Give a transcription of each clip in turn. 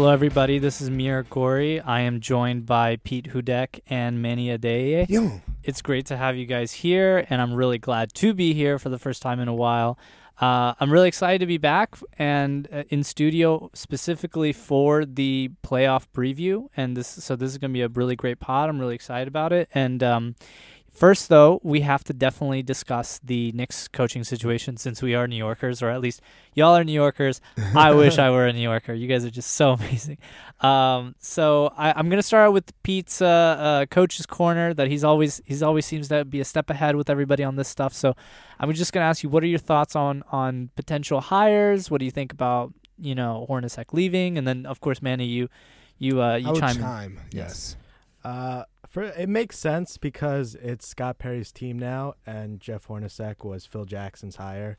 Hello, everybody. This is Mir Gori. I am joined by Pete Hudek and Manny Adeye. Yo, It's great to have you guys here, and I'm really glad to be here for the first time in a while. Uh, I'm really excited to be back and uh, in studio specifically for the playoff preview, and this so this is going to be a really great pod. I'm really excited about it, and um, First, though, we have to definitely discuss the Knicks coaching situation since we are New Yorkers, or at least y'all are New Yorkers. I wish I were a New Yorker. You guys are just so amazing. Um, so I, am gonna start out with Pete's uh, uh, coach's corner. That he's always he's always seems to be a step ahead with everybody on this stuff. So I'm just gonna ask you, what are your thoughts on on potential hires? What do you think about you know Hornacek leaving, and then of course Manny, you you uh, you I would chime in. chime. Yes. Uh, for it makes sense because it's Scott Perry's team now, and Jeff Hornacek was Phil Jackson's hire.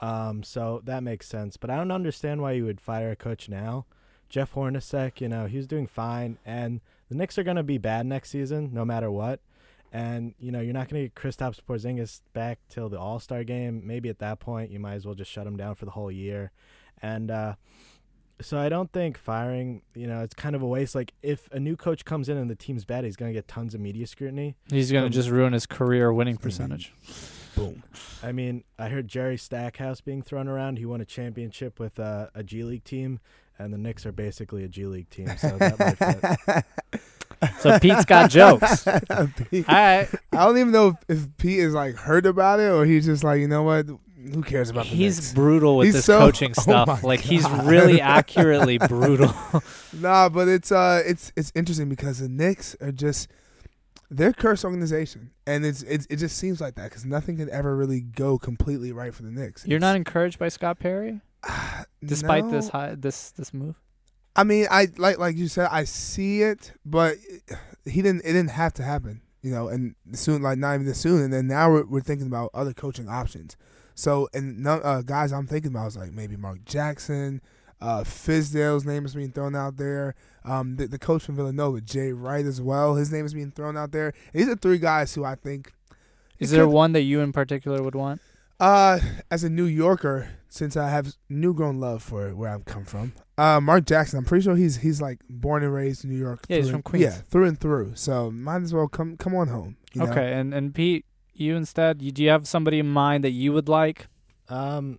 Um, so that makes sense. But I don't understand why you would fire a coach now. Jeff Hornacek, you know, he's doing fine, and the Knicks are going to be bad next season, no matter what. And you know, you're not going to get Kristaps Porzingis back till the All Star game. Maybe at that point, you might as well just shut him down for the whole year. And uh, so I don't think firing, you know, it's kind of a waste. Like if a new coach comes in and the team's bad, he's going to get tons of media scrutiny. He's gonna Um, just ruin his career winning percentage. Boom. I mean, I heard Jerry Stackhouse being thrown around. He won a championship with uh, a G League team, and the Knicks are basically a G League team. So that might fit. So Pete's got jokes. All Pete- right, I don't even know if, if Pete is like heard about it or he's just like, you know what? Who cares about the he's Knicks? brutal with He's this so- coaching oh stuff. my like he's God. really accurately brutal. Nah, but it's uh, it's it's interesting because the Knicks are just they're a cursed organization, and it's, it's it just seems like that because nothing can ever really go completely right for the Knicks. You're not encouraged by Scott Perry, despite this No. high, this this move. I mean, I like like you said, I see it, but he didn't. It didn't have to happen, you know. And soon, like not even this soon, and then now we're, we're thinking about other coaching options. So, and uh, guys, I'm thinking about is like maybe Mark Jackson, uh, Fizdale's name is being thrown out there. Um, the, the coach from Villanova, Jay Wright, as well, his name is being thrown out there. These are three guys who I think. Is there could- one that you in particular would want? uh, as a New Yorker, since I have new grown love for where I've come from, uh, Mark Jackson, I'm pretty sure he's he's like born and raised in New York. Yeah, he's from and- Queens. Yeah, through and through. So might as well come come on home. you know? Okay, and and Pete, you instead, you, do you have somebody in mind that you would like? Um,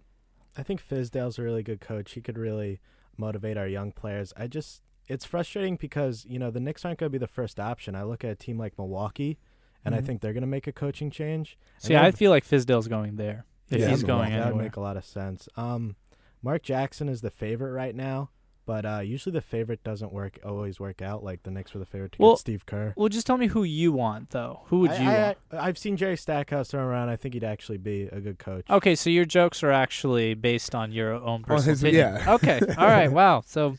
I think Fizdale's a really good coach. He could really motivate our young players. I just, it's frustrating because you know the Knicks aren't going to be the first option. I look at a team like Milwaukee, and Mhm. I think they're going to make a coaching change. See, I feel like Fizdale's going there. If Yeah, he's going that would make a lot of sense. Um, Mark Jackson is the favorite right now, but uh, usually the favorite doesn't work always work out. Like the Knicks were the favorite to Well, get Steve Kerr. Well, just tell me who you want, though. Who would you I, want? I, I've seen Jerry Stackhouse thrown around. I think he'd actually be a good coach. Okay, so your jokes are actually based on your own personal his- opinion. yeah. Okay. All right. Wow. So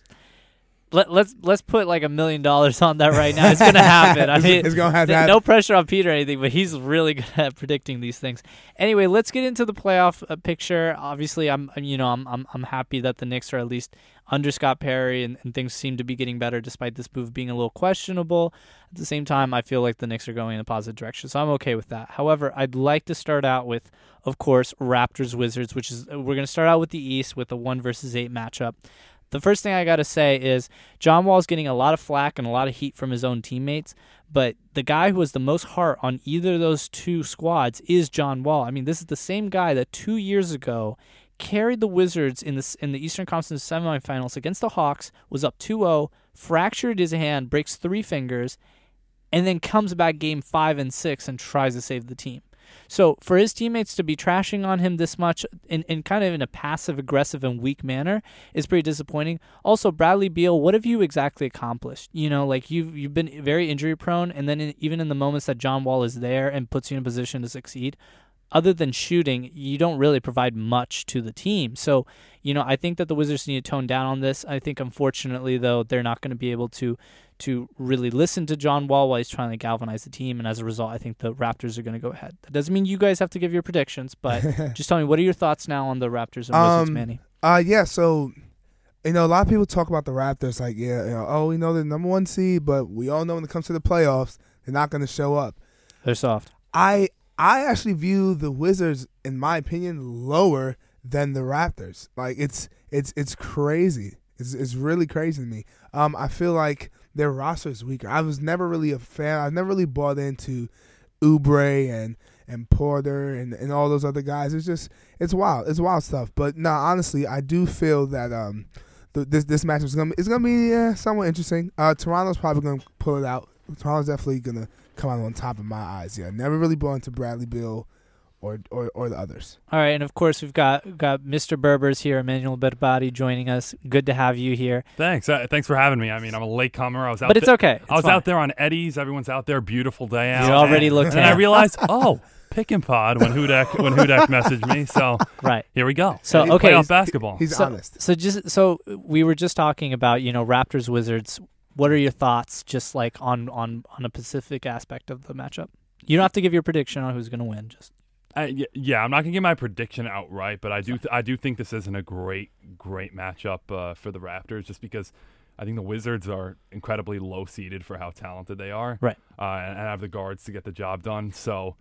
let, let's let's put like a million dollars on that right now. It's gonna happen. I mean, it's gonna have th- happen. no pressure on Peter or anything, but he's really good at predicting these things. Anyway, let's get into the playoff uh, picture. Obviously, I'm you know I'm I'm I'm happy that the Knicks are at least under Scott Perry and, and things seem to be getting better despite this move being a little questionable. At the same time, I feel like the Knicks are going in a positive direction, so I'm okay with that. However, I'd like to start out with, of course, Raptors Wizards, which is we're going to start out with the East with a one versus eight matchup. The first thing I got to say is John Wall's getting a lot of flack and a lot of heat from his own teammates, but the guy who has the most heart on either of those two squads is John Wall. I mean, this is the same guy that two years ago carried the Wizards in the in the Eastern Conference semifinals against the Hawks, was up 2-0, fractured his hand, breaks three fingers, and then comes back game five and six and tries to save the team. So for his teammates to be trashing on him this much in, in kind of in a passive aggressive and weak manner is pretty disappointing. Also, Bradley Beal, what have you exactly accomplished? You know, like you've you've been very injury prone, and then in, even in the moments that John Wall is there and puts you in a position to succeed, other than shooting, you don't really provide much to the team. So, you know, I think that the Wizards need to tone down on this. I think, unfortunately, though, they're not going to be able to to really listen to John Wall while he's trying to galvanize the team. And as a result, I think the Raptors are going to go ahead. That doesn't mean you guys have to give your predictions, but just tell me what are your thoughts now on the Raptors and Wizards, Um, Manny? Uh, yeah. So, you know, a lot of people talk about the Raptors, like, yeah, you know, oh, we know they're number one seed, but we all know when it comes to the playoffs, they're not going to show up. They're soft. I I actually view the Wizards, in my opinion, lower than the Raptors. Like, it's it's it's crazy. It's it's really crazy to me. Um, I feel like their roster is weaker. I was never really a fan. I never really bought into Oubre and and Porter and, and all those other guys. It's just it's wild. It's wild stuff. But no, honestly, I do feel that um the, this this matchup is gonna it's gonna be uh, somewhat interesting. Uh, Toronto's probably gonna pull it out. Toronto's definitely gonna come out on top in my eyes. Yeah, never really bought into Bradley Beal or or, or the others. All right, and of course we've got got Mr. Berbers here, Emmanuel Berbati joining us. Good to have you here. Thanks. Uh, thanks for having me. I mean, I'm a late comer. I was out But it's there- okay. It's I was fine. out there on Eddie's. Everyone's out there. Beautiful day out. You already and, looked And I realized, oh, pick and pod when Hudak when Hudak messaged me. So Right. here we go. So, okay. Playoff basketball. He's so, honest. So just so we were just talking about, you know, Raptors Wizards. What are your thoughts just like on on on a specific aspect of the matchup? You don't have to give your prediction on who's going to win. Just Yeah, I'm not gonna give my prediction outright, but I do th- I do think this isn't a great great matchup uh, for the Raptors, just because I think the Wizards are incredibly low seeded for how talented they are, Right. Uh, and, and have the guards to get the job done. So,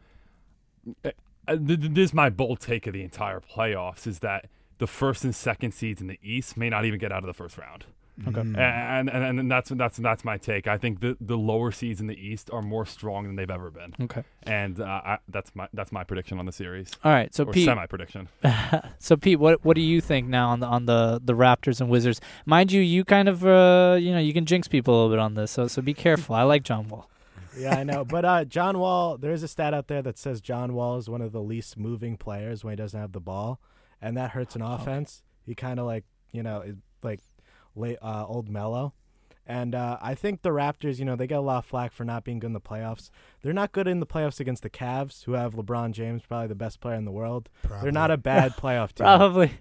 uh, th- th- this is my bold take of the entire playoffs: is that the first and second seeds in the East may not even get out of the first round. Okay. Mm. And, and and that's that's that's my take. I think the the lower seeds in the East are more strong than they've ever been, okay. and uh, I, that's my that's my prediction on the series All right. So or Pete, semi prediction. so Pete, what what do you think now on the on the the Raptors and Wizards? Mind you, you kind of uh you know you can jinx people a little bit on this, so so be careful. I like John Wall. Yeah, I know. But uh, John Wall, there is a stat out there that says John Wall is one of the least moving players when he doesn't have the ball, and that hurts an offense. He kind of like you know is like late, uh, old Melo. And uh, I think the Raptors, you know, they get a lot of flack for not being good in the playoffs. They're not good in the playoffs against the Cavs, who have LeBron James, probably the best player in the world. They're not a bad playoff team. Probably.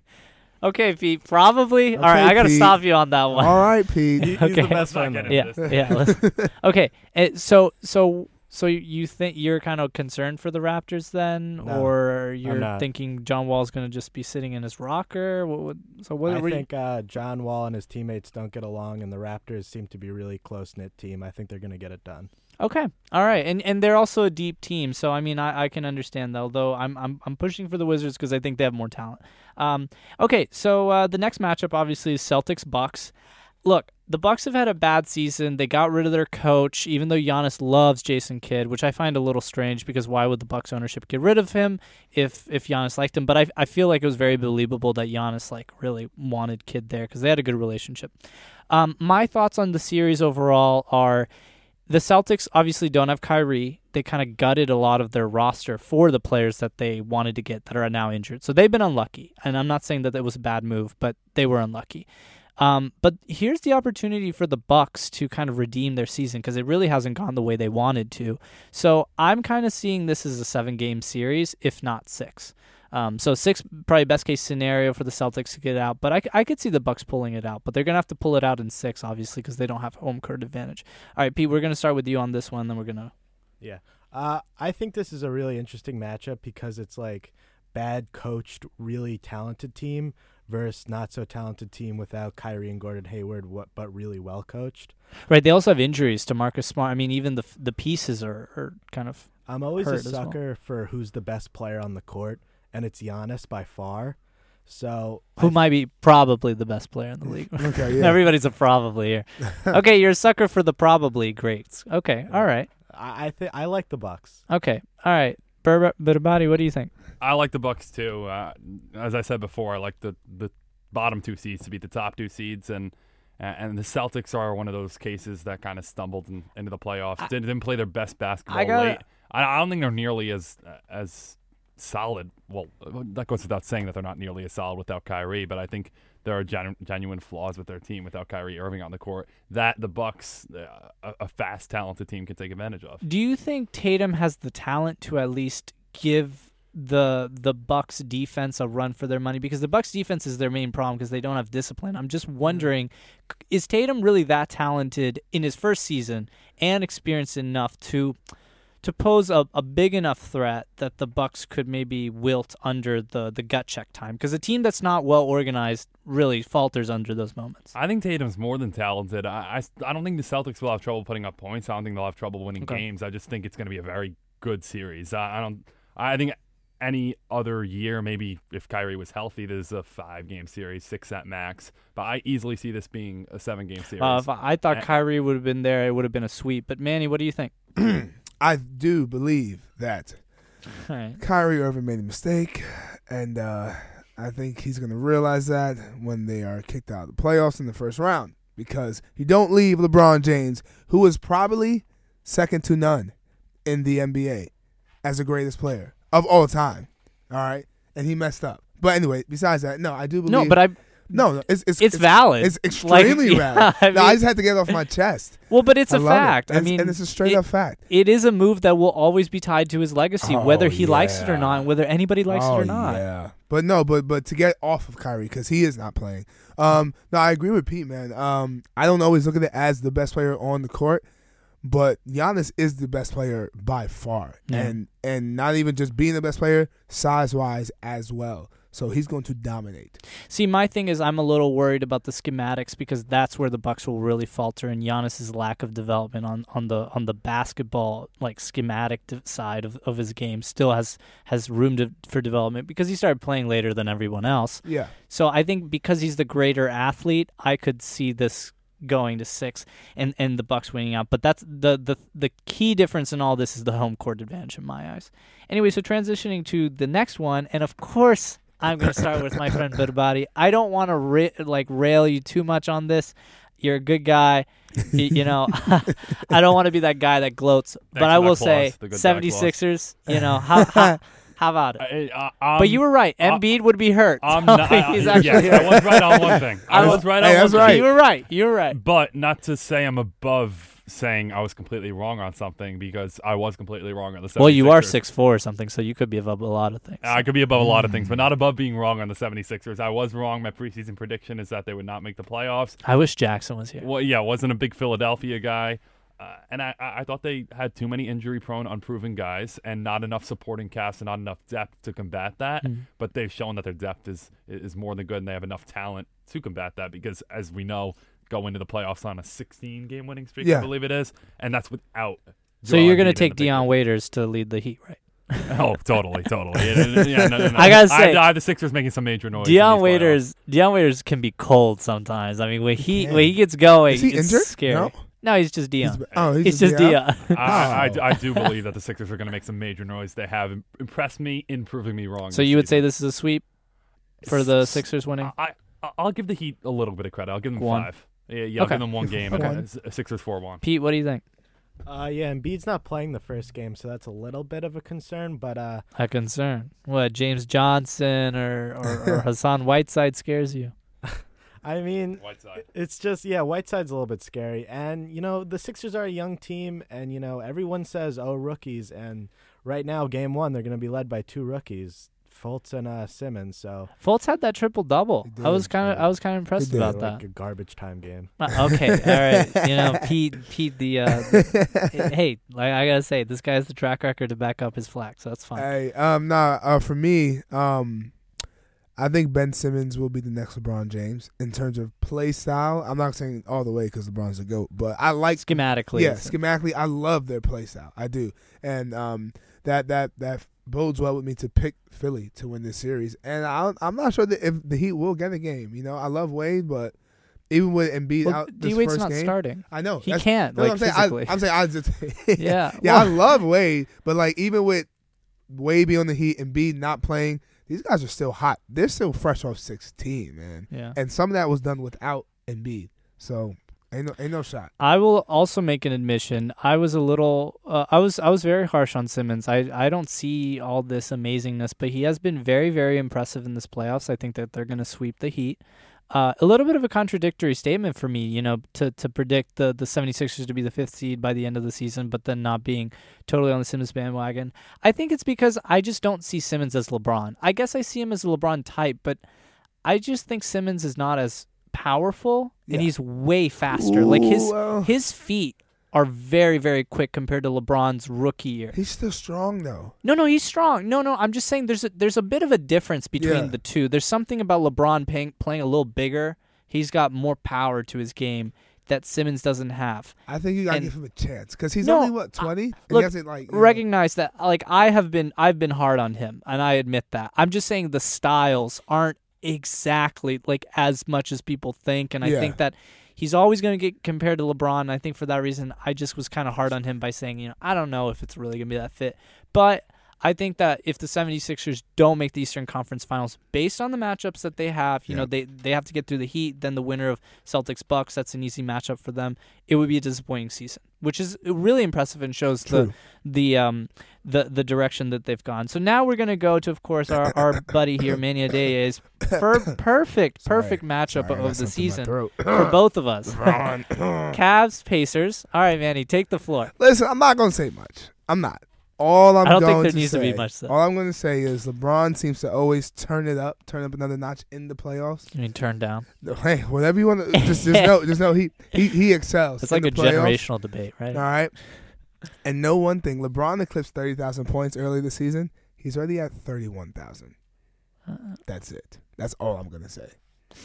Okay, Pete. Probably. All right, Okay, I got to Pete. stop you on that one. All right, Pete. He's Okay. the best Let's player not in the get world. into Yeah, yeah. okay, eh, so so so you think you're kind of concerned for the Raptors then, No, or you're thinking John Wall's going to just be sitting in his rocker? What would, so what? I you- think uh, John Wall and his teammates don't get along, and the Raptors seem to be a really close knit team. I think they're going to get it done. Okay, all right, and and they're also a deep team, so I mean I, I can understand that. Although I'm I'm I'm pushing for the Wizards because I think they have more talent. Um, okay, so uh, the next matchup obviously is Celtics Bucks. Look, the Bucks have had a bad season. They got rid of their coach, even though Giannis loves Jason Kidd, which I find a little strange because why would the Bucks ownership get rid of him if if Giannis liked him? But I I feel like it was very believable that Giannis like really wanted Kidd there because they had a good relationship. Um, my thoughts on the series overall are the Celtics obviously don't have Kyrie. They kind of gutted a lot of their roster for the players that they wanted to get that are now injured. So they've been unlucky. And I'm not saying that it was a bad move, but they were unlucky. Um, but here's the opportunity for the Bucks to kind of redeem their season because it really hasn't gone the way they wanted to. So I'm kind of seeing this as a seven game series, if not six. Um, so six probably best case scenario for the Celtics to get out, but I could see the Bucks pulling it out, but they're gonna have to pull it out in six, obviously, because they don't have home court advantage. All right, Pete, we're gonna start with you on this one, then we're gonna. Yeah. Uh, I think this is a really interesting matchup because it's like bad coached, really talented team versus not so talented team without Kyrie and Gordon Hayward, what, but really well coached. Right, they also have injuries to Marcus Smart. I mean, even the the pieces are, are kind of I'm always a as well. sucker for who's the best player on the court, and it's Giannis by far. So who I might be probably the best player in the league. Okay, yeah. Everybody's a probably here. okay, you're a sucker for the probably greats. Okay, all right. I, I think I like the Bucks. Okay, all right. Bur- Birbati, what do you think? I like the Bucks too. Uh, as I said before, I like the the bottom two seeds to beat the top two seeds, and and the Celtics are one of those cases that kind of stumbled in, into the playoffs. Didn't, didn't play their best basketball I gotta- late. I, I don't think they're nearly as as solid. Well, that goes without saying that they're not nearly as solid without Kyrie, but I think there are genu- genuine flaws with their team without Kyrie Irving on the court that the Bucks, uh, a, a fast, talented team, can take advantage of. Do you think Tatum has the talent to at least give the the Bucks defense a run for their money because the Bucks defense is their main problem because they don't have discipline. I'm just wondering is Tatum really that talented in his first season and experienced enough to to pose a, a big enough threat that the Bucks could maybe wilt under the the gut check time because a team that's not well organized really falters under those moments. I think Tatum's more than talented. I, I, I don't think the Celtics will have trouble putting up points. I don't think they'll have trouble winning Okay. games. I just think it's going to be a very good series. I, I don't. I think any other year, maybe if Kyrie was healthy, this is a five game series, six at max. But I easily see this being a seven game series. Uh, if I I thought Uh, Kyrie would have been there, it would have been a sweep. But Manny, what do you think? I do believe that All right. Kyrie Irving made a mistake, and uh, I think he's going to realize that when they are kicked out of the playoffs in the first round because you don't leave LeBron James, who is probably second to none in the NBA as the greatest player of all time. All right, and he messed up. But anyway, besides that, no, I do believe. No, but I. no, no, it's it's, It's valid. It's extremely Like, yeah, valid. I no, I just had to get it off my chest. Well, but it's I a love it. fact. I mean, and it's a straight it- up fact. It is a move that will always be tied to his legacy, Oh, whether he likes it or not, whether anybody likes oh, it or not. Yeah, but no, but but to get off of Kyrie because he is not playing. Um, no, I agree with Pete, man. Um, I don't always look at it as the best player on the court, but Giannis is the best player by far, Yeah. and and not even just being the best player, size wise as well. So he's going to dominate. See, my thing is, I'm a little worried about the schematics because that's where the Bucks will really falter, and Giannis's lack of development on, on the on the basketball like schematic side of, of his game still has has room to, for development because he started playing later than everyone else. Yeah, So I think because he's the greater athlete, I could see this going to six and, and the Bucks winning out. But that's the, the the key difference in all this is the home court advantage in my eyes. Anyway, so transitioning to the next one, and of course I'm going to start with my friend Body. I don't want to ra- like rail you too much on this. You're a good guy. Y- you know, I don't want to be that guy that gloats, but I will say the good 76ers, you know, how, how, how about it? I, I, but you were right. Embiid would be hurt. I'm so not. I, he's actually yes, I was right on one thing. I was right hey, on one right. thing. You were right. You were right. But not to say I'm above saying I was completely wrong on something because I was completely wrong on the 76ers. Well, you are six four or something, so you could be above a lot of things. I could be above a lot of things, Mm. but not above being wrong on the 76ers. I was wrong. My preseason prediction is that they would not make the playoffs. I wish Jackson was here. Well, yeah, wasn't a big Philadelphia guy. Uh, and I, I I thought they had too many injury prone, unproven guys and not enough supporting cast and not enough depth to combat that. Mm. But they've shown that their depth is is more than good and they have enough talent to combat that because, as we know, go into the playoffs on a 16 game winning streak, Yeah. I believe it is. And that's without. So Joel you're gonna take the big Dion game. Waiters to lead the Heat, right? Oh, totally, totally. Yeah, yeah, no, no, no. I gotta say- I, I, the Sixers making some major noise. in Dion these. Waiters, Dion Waiters can be cold sometimes. I mean, when he can. when he gets going, is he it's injured? scary. No, No, he's just He's- oh, he's, He's just Dion? Dion. I, I, Oh. I do believe that the Sixers are going to make some major noise. They have impressed me in proving me wrong. so this you would say this is a sweep for the Sixers winning? I, I I'll give the Heat a little bit of credit. I'll give them One. five. Yeah, yeah I'll Okay. give them one game. Okay. Sixers four one. Pete, what do you think? Uh, yeah, Embiid's not playing the first game, so that's a little bit of a concern. But uh, A concern? What James Johnson or, or, or Hassan Whiteside scares you? I mean, Whiteside. it's just yeah, Whiteside's a little bit scary, and you know the Sixers are a young team, and you know everyone says oh rookies, and right now game one they're going to be led by two rookies, Fultz and uh, Simmons. So Fultz had that triple double. I was kind of yeah. I was kind of impressed did. about like that. a garbage time game. Uh, okay, all right. You know, Pete, Pete, the uh, hey, like I gotta say, this guy has the track record to back up his flack, so that's fine. Hey, um, nah. Uh, for me, um, I think Ben Simmons will be the next LeBron James in terms of play style. I'm not saying all the way because LeBron's a goat, but I like Schematically, Yeah, schematically, I love their play style. I do, and um, that that that bodes well with me to pick Philly to win this series. And I, I'm not sure that if the Heat will get a game. You know, I love Wade, but even with Embiid well, out D-Wade's first not game, starting. I know He can't like I'm saying. physically. I, I'm saying I just yeah, yeah, I love Wade, but like even with Wade being on the Heat and Embiid not playing, these guys are still hot. They're still fresh off 16, man. yeah. And some of that was done without Embiid, so ain't no ain't no shot. I will also make an admission. I was a little, uh, I was, I was very harsh on Simmons. I, I don't see all this amazingness, but he has been very, very impressive in this playoffs. I think that they're going to sweep the Heat. Uh, a little bit of a contradictory statement for me, you know, to, to predict the, the 76ers to be the fifth seed by the end of the season, but then not being totally on the Simmons bandwagon. I think it's because I just don't see Simmons as LeBron. I guess I see him as a LeBron type, but I just think Simmons is not as powerful Yeah. and he's way faster. like his Ooh, well, his feet are very very quick compared to LeBron's rookie year. he's still strong though. No, no, he's strong. No, no, I'm just saying there's a, there's a bit of a difference between Yeah. the two. There's something about LeBron playing playing a little bigger. He's got more power to his game. that Simmons doesn't have. I think you gotta And- give him a chance because he's No, only what twenty. Look, like you know- Recognize that like I have been I've been hard on him and I admit that. I'm just saying the styles aren't exactly like as much as people think and I Yeah. think that he's always going to get compared to LeBron. I think for that reason I just was kind of hard on him by saying, you know, I don't know if it's really going to be that fit. But I think that if the 76ers don't make the Eastern Conference Finals based on the matchups that they have, you Yeah. know, they they have to get through the Heat, then the winner of Celtics Bucks, that's an easy matchup for them. It would be a disappointing season, which is really impressive and shows the True. the um the the direction that they've gone. So now we're gonna go to, of course, our, our buddy here, Mania Day is per- perfect Sorry. perfect matchup Sorry, of the something in my season for both of us. Cavs Pacers. All right, Manny, take the floor. Listen, I'm not gonna say much. I'm not. All I'm I don't think going there to needs to say, be much said. All I'm going to say is LeBron seems to always turn it up, turn up another notch in the playoffs. I mean, turn down. Hey, whatever you want to just just know, just know he he he excels. It's like a playoffs. generational debate, right? All right. And know one thing: LeBron eclipsed thirty thousand points early this season. He's already at thirty-one thousand. Uh, That's it. That's all I'm gonna say.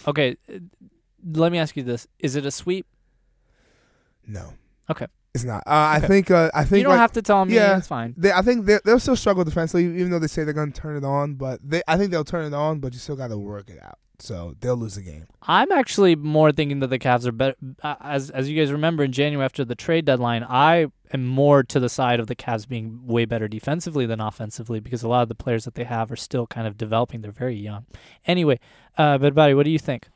okay, uh, let me ask you this: Is it a sweep? No. Okay. It's not. Uh, I think. Uh, I think. You don't like, have to tell me. yeah. It's fine. They, I think they, they'll still struggle defensively, even though they say they're going to turn it on. But they, I think they'll turn it on, but you still got to work it out. So they'll lose the game. I'm actually more thinking that the Cavs are better. Uh, as as you guys remember, in January after the trade deadline, I am more to the side of the Cavs being way better defensively than offensively because a lot of the players that they have are still kind of developing. They're very young. Anyway, uh, but buddy, what do you think?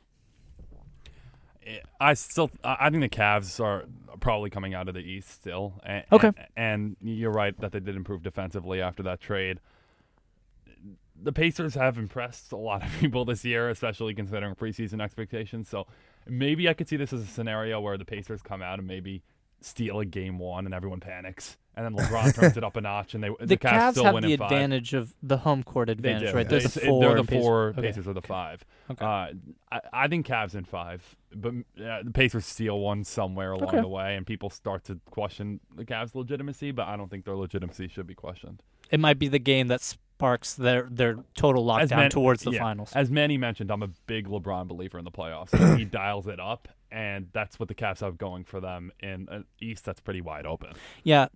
I still, I think the Cavs are probably coming out of the East still. And, Okay. And, you're right that they did improve defensively after that trade. The Pacers have impressed a lot of people this year, especially considering preseason expectations. So maybe I could see this as a scenario where the Pacers come out and maybe steal a game one and everyone panics, and then LeBron turns it up a notch, and they The, the, Cavs, Cavs still have win the in five. advantage of the home court advantage, do. right? They're the It's- it- four. They're the Pacers- four. okay. Pacers are the five. Okay. Uh, I, I think Cavs in five, but uh, the Pacers steal one somewhere along Okay. the way, and people start to question the Cavs' legitimacy. But I don't think their legitimacy should be questioned. it might be the game that sparks their their total lockdown towards the yeah. finals. As Manny mentioned, I'm a big LeBron believer in the playoffs. he dials it up, and that's what the Cavs have going for them in an East that's pretty wide open. Yeah.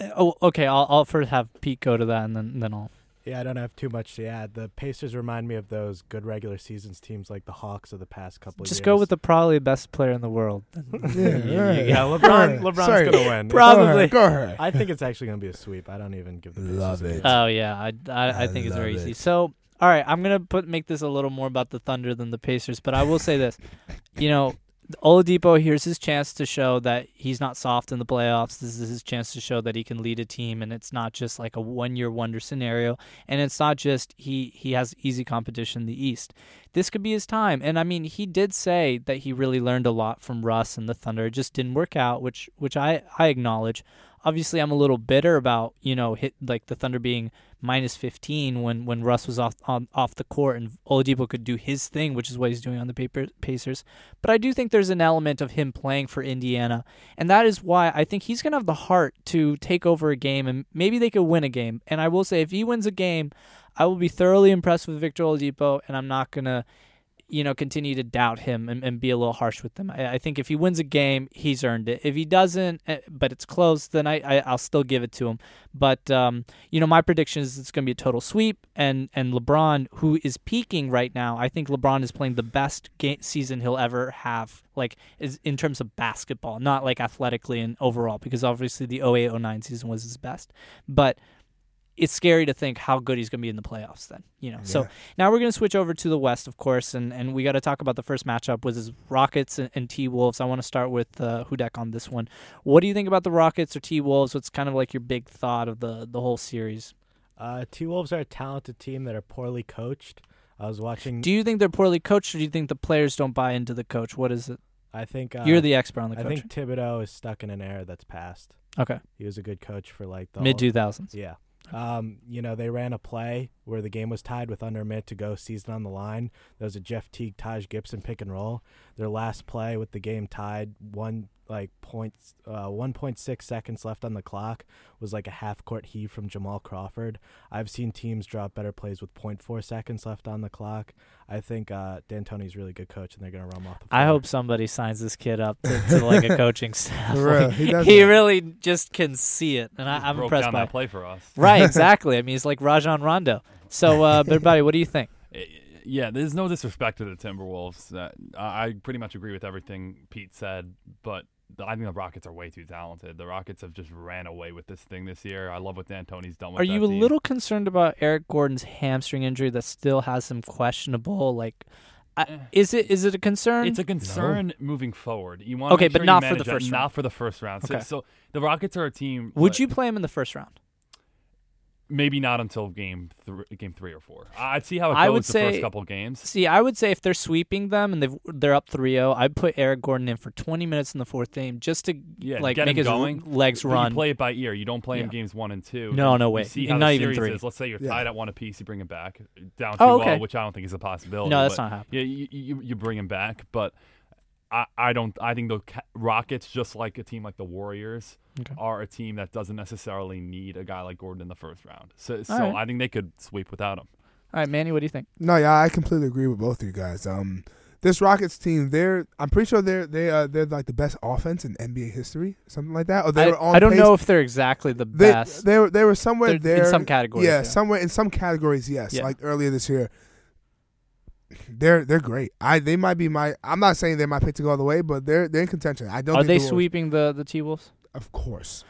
Uh, Oh, okay. I'll I'll first have Pete go to that, and then then I'll. Yeah, I don't have too much to add. The Pacers remind me of those good regular seasons teams like the Hawks of the past couple of years. Just go with the probably best player in the world. Yeah, right. Yeah, LeBron. LeBron's sorry. gonna win. Probably. Go ahead. Go ahead. I think it's actually gonna be a sweep. I don't even give the Pacers Love a it. chance. Oh yeah, I, I, I I think it's very love easy. So all right, I'm gonna put make this a little more about the Thunder than the Pacers, but I will say this, you know, Oladipo here's his chance to show that he's not soft in the playoffs. This is his chance to show that he can lead a team, and it's not just like a one year wonder scenario, and it's not just he he has easy competition in the East. This could be his time, and I mean he did say that he really learned a lot from Russ and the Thunder. It just didn't work out, which which I I acknowledge obviously I'm a little bitter about you know hit like the Thunder being minus 15 when when Russ was off on off the court and Oladipo could do his thing, which is what he's doing on the paper, Pacers. But I do think there's an element of him playing for Indiana, and that is why I think he's gonna have the heart to take over a game and maybe they could win a game. And I will say if he wins a game, I will be thoroughly impressed with Victor Oladipo, and I'm not gonna you know, continue to doubt him and, and be a little harsh with him. I, I think if he wins a game, he's earned it. If he doesn't, eh, but it's close, then I, I I'll still give it to him. But um, you know, my prediction is it's going to be a total sweep, and and LeBron, who is peaking right now, I think LeBron is playing the best game season he'll ever have, like is in terms of basketball, not like athletically and overall, because obviously the 08-09 season was his best, but. It's scary to think how good he's going to be in the playoffs. Then you know. So now we're going to switch over to the West, of course, and, and we got to talk about the first matchup was his Rockets and, and T Wolves. I want to start with uh, Hudek on this one. What do you think about the Rockets or T Wolves? What's kind of like your big thought of the the whole series? Uh, T Wolves are a talented team that are poorly coached. I was watching. Do you think they're poorly coached, or do you think the players don't buy into the coach? What is it? I think uh, You're the expert on the Coach. I think Thibodeau is stuck in an era that's past. okay, He was a good coach for like the mid two thousands. Yeah. Um, you know, they ran a play where the game was tied with under a minute to go, season on the line. There was a Jeff Teague, Taj Gibson pick and roll. Their last play with the game tied, one like points, uh, 1.6 seconds left on the clock was like a half court heave from Jamal Crawford. I've seen teams drop better plays with 0.4 seconds left on the clock. I think uh, D'Antoni's a really good coach, and they're gonna run him off the floor. I hope somebody signs this kid up to, to like a coaching staff. For real, Like, he he really just can see it, and Just I, I'm broke impressed down by. that play for us. Right, exactly. I mean, he's like Rajon Rondo. So, uh, but buddy, what do you think? Eh, Yeah, there's no disrespect to the Timberwolves. Uh, I I pretty much agree with everything Pete said, but the- I think the Rockets are way too talented. The Rockets have just ran away with this thing this year. I love what D'Antoni's done with Are you a team. little concerned about Eric Gordon's hamstring injury that still has some questionable like? Eh. I, is it is it a concern? It's a concern moving forward. You want Okay, but sure you not for the that, first Not for the first round. So, Okay. so the Rockets are a team. Would that- you play him in the first round? Maybe not until game three, game three or four. I'd see how it goes I would the say- first couple games. See, I would say if they're sweeping them and they've, they're up 3-0, I'd put Eric Gordon in for 20 minutes in the fourth game just to Yeah, like get make his going. legs But run. You play it by ear. You don't play in Yeah. games one and two. No, no way. See how not even three. is. Let's say you're Yeah. tied at one apiece. You bring him back down Oh, 2-0, okay. which I don't think is a possibility. no, that's not happening. Yeah, you, you you bring him back, but I I don't. I think the Rockets, just like a team like the Warriors, Okay. are a team that doesn't necessarily need a guy like Gordon in the first round. So so right. I think they could sweep without him. All right, Manny, what do you think? No, yeah, I completely agree with both of you guys. Um, this Rockets team, they're I'm pretty sure they're they uh, they're like the best offense in NBA history, something like that. Or they I, were on I don't pace- know if they're exactly the they, best. They were they were somewhere They're there in some categories. Yeah, yeah. somewhere in some categories, yes. Yeah. Like earlier this year, they're they're great. I they might be my. I'm not saying they're my pick to go all the way, but they're they're in contention. I don't. Are they the sweeping the the T Wolves? Of course.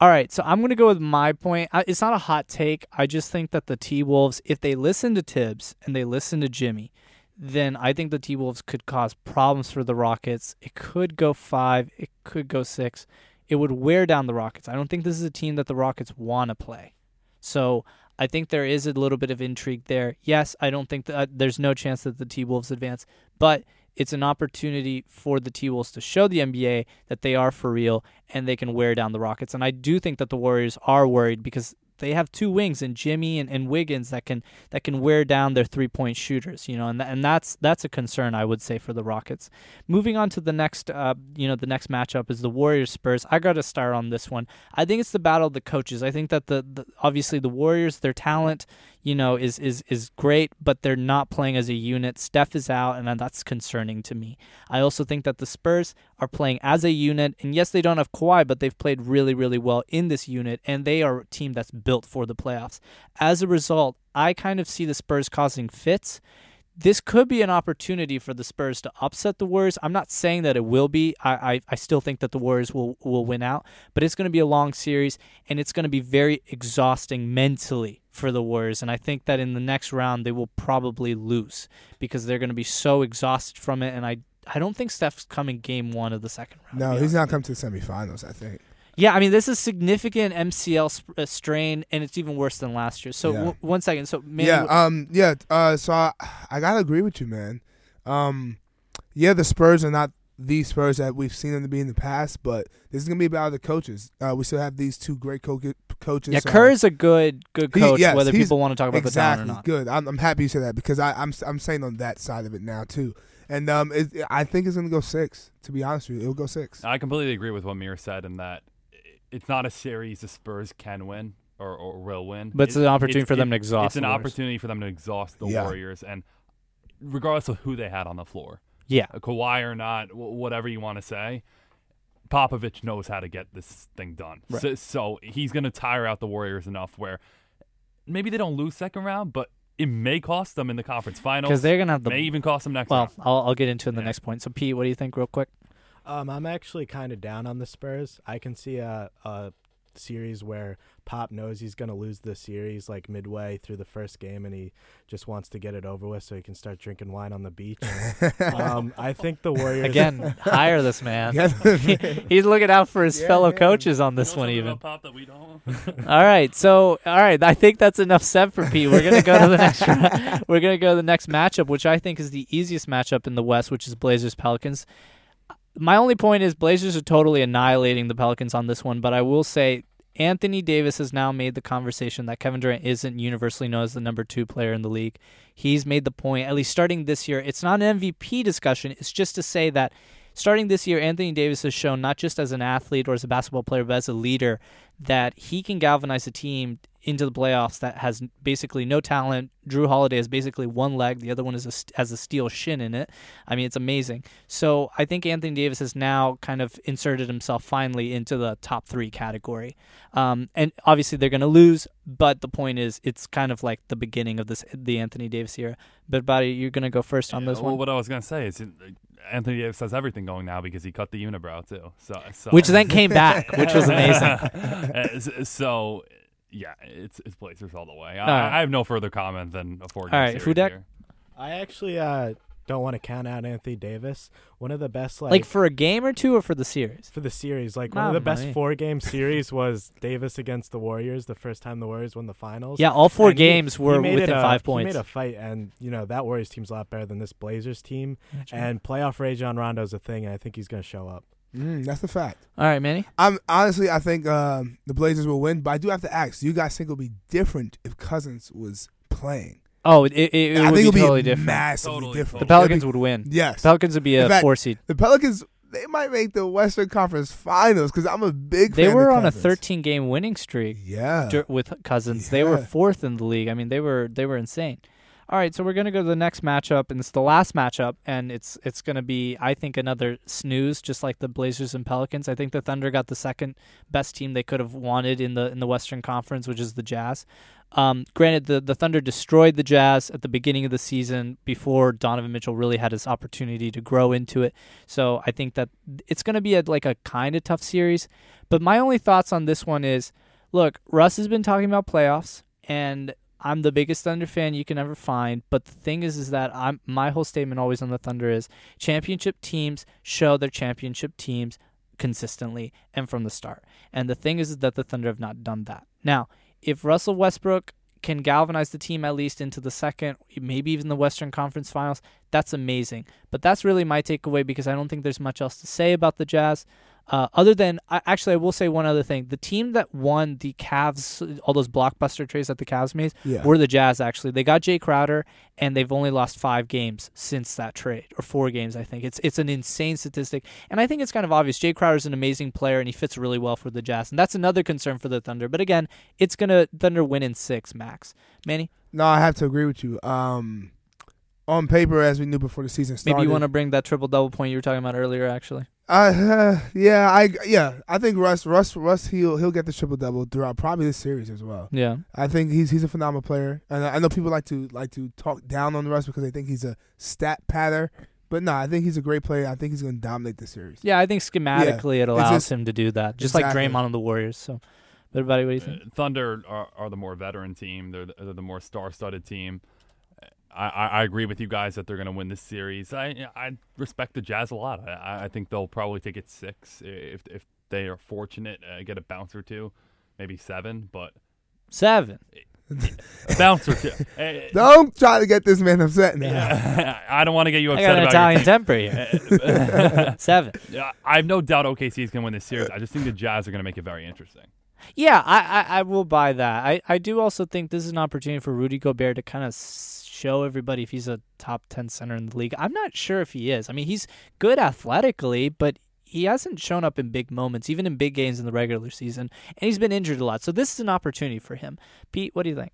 All right, so I'm going to go with my point. It's not a hot take. I just think that the T Wolves, if they listen to Thibs and they listen to Jimmy, then I think the T Wolves could cause problems for the Rockets. It could go five, it could go six. It would wear down the Rockets. I don't think this is a team that the Rockets want to play. So I think there is a little bit of intrigue there. Yes, I don't think that uh, there's no chance that the T Wolves advance, but it's an opportunity for the T Wolves to show the NBA that they are for real and they can wear down the Rockets. And I do think that the Warriors are worried because they have two wings and Jimmy and, and Wiggins that can that can wear down their three point shooters, you know, and tha- and that's that's a concern I would say for the Rockets. Moving on to the next, uh, you know, the next matchup is the Warriors Spurs. I got to start on this one. I think it's the battle of the coaches. I think that the, the obviously the Warriors, their talent, you know, is is is great, but they're not playing as a unit. Steph is out, and that's concerning to me. I also think that the Spurs are playing as a unit, and yes, they don't have Kawhi, but they've played really, really well in this unit, and they are a team that's built for the playoffs. As a result, I kind of see the Spurs causing fits. This could be an opportunity for the Spurs to upset the Warriors. I'm not saying that it will be. I, I, I still think that the Warriors will, will win out, but it's going to be a long series, and it's going to be very exhausting mentally for the Warriors. And I think that in the next round, they will probably lose because they're going to be so exhausted from it. And I, I don't think Steph's coming game one of the second round. No, he's not coming to the semifinals. I think. Yeah, I mean, this is significant MCL sp- uh, strain, and it's even worse than last year. So, Yeah. w- one second. So, man, yeah, um, yeah. Uh, so I, I gotta agree with you, man. Um, yeah, the Spurs are not the Spurs that we've seen them to be in the past, but this is gonna be about the coaches. Uh, we still have these two great co- coaches. yeah, um, Kerr is a good, good he- coach. yes, whether he's- people want to talk about exactly the talent or not. good. I'm, I'm happy you said that because I, I'm I'm saying on that side of it now too, and um, it, I think it's gonna go six. To be honest with you, it'll go six. I completely agree with what Mir said in that it's not a series the Spurs can win or, or will win. But it's It- an opportunity it's- for them to exhaust It's an the Warriors. opportunity for them to exhaust the Yeah. Warriors, and regardless of who they had on the floor, Yeah, uh, Kawhi or not, wh- whatever you want to say, Popovich knows how to get this thing done. Right. So, so he's going to tire out the Warriors enough where maybe they don't lose second round, but it may cost them in the conference finals. because they're gonna have the. may even cost them next well, round. I'll, I'll get into it in the Yeah. next point. So, Pete, what do you think, real quick? Um, I'm actually kind of down on the Spurs. I can see a, a series where Pop knows he's going to lose the series like midway through the first game, and he just wants to get it over with so he can start drinking wine on the beach. um, I think the Warriors Again, hire this man. Yeah. He's looking out for his Yeah, fellow man. coaches on this one, even. Pop that we don't. All right, so all right, I think that's enough said for Pete. We're gonna go to the next. we're gonna go to the next matchup, which I think is the easiest matchup in the West, which is Blazers Pelicans. My only point is Blazers are totally annihilating the Pelicans on this one, but I will say Anthony Davis has now made the conversation that Kevin Durant isn't universally known as the number two player in the league. He's made the point, at least starting this year, it's not an MVP discussion. It's just to say that starting this year, Anthony Davis has shown not just as an athlete or as a basketball player, but as a leader that he can galvanize a team into the playoffs that has basically no talent. Jrue Holiday has basically one leg, the other one is a, has a steel shin in it. I mean, it's amazing. So I think Anthony Davis has now kind of inserted himself finally into the top three category. Um, and obviously they're going to lose, but the point is, it's kind of like the beginning of this the Anthony Davis era. But buddy, you're going to go first on Yeah, this well, one, What I was gonna say is uh, Anthony Davis has everything going now because he cut the unibrow too. So, so which then came back, which was amazing. Uh, so yeah, it's it's Blazers all the way. I, All right. I have no further comment than a four game All right, series Hudek? here. I actually uh, don't want to count out Anthony Davis. One of the best, like, like for a game or two, or for the series. for the series, like one of the best four game series was Davis against the Warriors. The first time the Warriors won the finals. Yeah, all four And games he were made within it a- five He points. made a fight, and you know that Warriors team's a lot better than this Blazers team. And playoff Rajon Rondo's a thing, and I think he's going to show up. Mm, that's the fact. all right, Manny. I'm honestly, I think um, the Blazers will win, but I do have to ask: Do you guys think it would be different if Cousins was playing? Oh, it, it, it I would think be it'll totally be different. massively Totally, different. the totally. Pelicans would win. yes, Pelicans would be a fact, four seed. the Pelicans they might make the Western Conference Finals because I'm a big. They fan were of on a 13 game winning streak Yeah, dur- with Cousins. They were fourth in the league. I mean, they were they were insane. All right, so we're gonna go to the next matchup, and it's the last matchup, and it's it's gonna be I think another snooze, just like the Blazers and Pelicans. I think the Thunder got the second best team they could have wanted in the in the Western Conference, which is the Jazz. Um, granted, the the Thunder destroyed the Jazz at the beginning of the season before Donovan Mitchell really had his opportunity to grow into it. So I think that it's gonna be a, like a kind of tough series. But my only thoughts on this one is, look, Russ has been talking about playoffs, and I'm the biggest Thunder fan you can ever find. But the thing is, is that I'm my whole statement always on the Thunder is championship teams show their championship teams consistently and from the start. And the thing is, is that the Thunder have not done that. Now, if Russell Westbrook can galvanize the team at least into the second, maybe even the Western Conference Finals, that's amazing. But that's really my takeaway because I don't think there's much else to say about the Jazz. Uh, other than, actually, I will say one other thing. The team that won the Cavs, all those blockbuster trades that the Cavs made, yeah. were the Jazz, actually. They got Jae Crowder, and they've only lost five games since that trade, or four games, I think. It's it's an insane statistic. And I think it's kind of obvious. Jae Crowder's an amazing player, and he fits really well for the Jazz. And that's another concern for the Thunder. But again, it's going to Thunder win in six, max. Manny, No, I have to agree with you. Um, on paper, as we knew before the season started, maybe you want to bring that triple double point you were talking about earlier, actually. Uh, yeah, I yeah, I think Russ, Russ, Russ, he'll he'll get the triple double throughout probably this series as well. Yeah. I think he's he's a phenomenal player, and I I know people like to like to talk down on Russ because they think he's a stat patter. But no, I think he's a great player. I think he's going to dominate the series. Yeah, I think schematically it allows just- him to do that, just like Exactly. Draymond on the Warriors. So, everybody, what do you think? Uh, Thunder are, are the more veteran team. They're the, they're the more star-studded team. I, I, I agree with you guys that they're going to win this series. I I respect the Jazz a lot. I, I think they'll probably take it six if if they are fortunate, uh, get a bounce or two, maybe seven, but Seven. a bounce or two. Eh, Don't try to get this man upset now. yeah, I don't want to get you I upset got an about Italian your, temper here. Seven. Yeah, I have no doubt OKC is going to win this series. I just think the Jazz are going to make it very interesting. Yeah, I, I, I will buy that. I, I do also think this is an opportunity for Rudy Gobert to kind of show everybody if he's a top 10 center in the league. I'm not sure if he is. I mean, he's good athletically, but he hasn't shown up in big moments, even in big games in the regular season, and he's been injured a lot. So this is an opportunity for him. Pete, what do you think?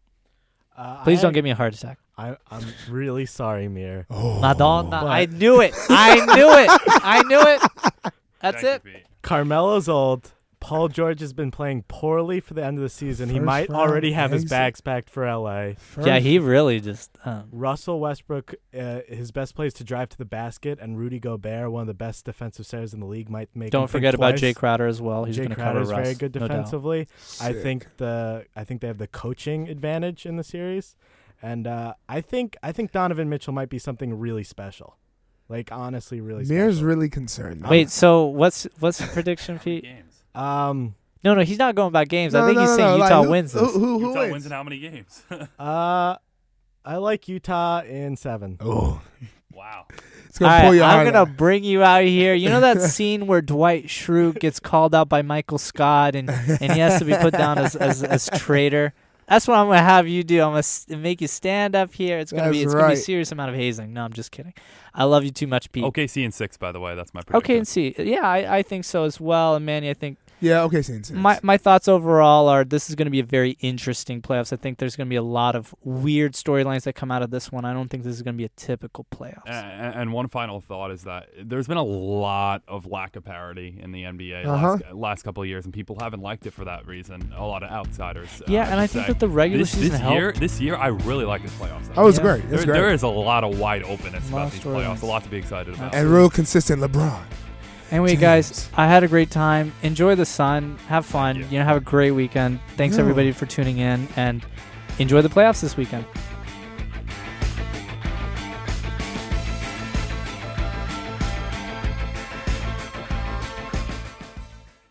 Uh, Please I, don't give me a heart attack. I, I'm really sorry, Mir. Oh, Madonna. But- I knew it. I knew it. I knew it. That's Thank it. you, Carmelo's old. Paul George has been playing poorly for the end of the season. he might already have his bags packed for LA. Yeah, he really just. Um, Russell Westbrook, uh, his best play is to drive to the basket, and Rudy Gobert, one of the best defensive centers in the league, might make. don't think forget about twice. Jae Crowder as well. He's Jay going to Crowder cover is Russ. very good no defensively. I think the I think they have the coaching advantage in the series, and uh, I think I think Donovan Mitchell might be something really special, like honestly, really. Mir's special. really concerned. Wait, so what's what's the prediction, Pete? Games. Um. No, no, he's not going by games. I think no, he's no, saying no, like, Utah who- wins Who, this. who, who Utah wins? wins in how many games? Uh, I like Utah in seven. Oh, wow. It's gonna right, I'm gonna out. bring you out here. You know that scene where Dwight Schrute gets called out by Michael Scott and, and he has to be put down as as, as traitor. That's what I'm gonna have you do. I'm gonna s- make you stand up here. It's gonna be That's it's gonna be a serious amount of hazing. No, I'm just kidding. I love you too much, Pete. OKC in six, by the way. That's my prediction. Okay, and. Yeah, I, I think so as well. And Manny, I think Yeah, okay, Saints. my my thoughts overall are this is going to be a very interesting playoffs. I think there's going to be a lot of weird storylines that come out of this one. I don't think this is going to be a typical playoffs. And, and one final thought is that there's been a lot of lack of parity in the NBA Uh-huh. last, last couple of years, and people haven't liked it for that reason. A lot of outsiders. uh, yeah, and I should think say. that the regular this, season this helped. year, this year, I really like this playoffs. oh, it's Yeah. great. It's there, great. there is a lot of wide openness Lot about of these playoffs. A lot to be excited about. and real consistent LeBron. Anyway, James. guys, I had a great time. Enjoy the sun. Have fun. you. You know, have a great weekend. Thanks Yeah. everybody for tuning in and enjoy the playoffs this weekend.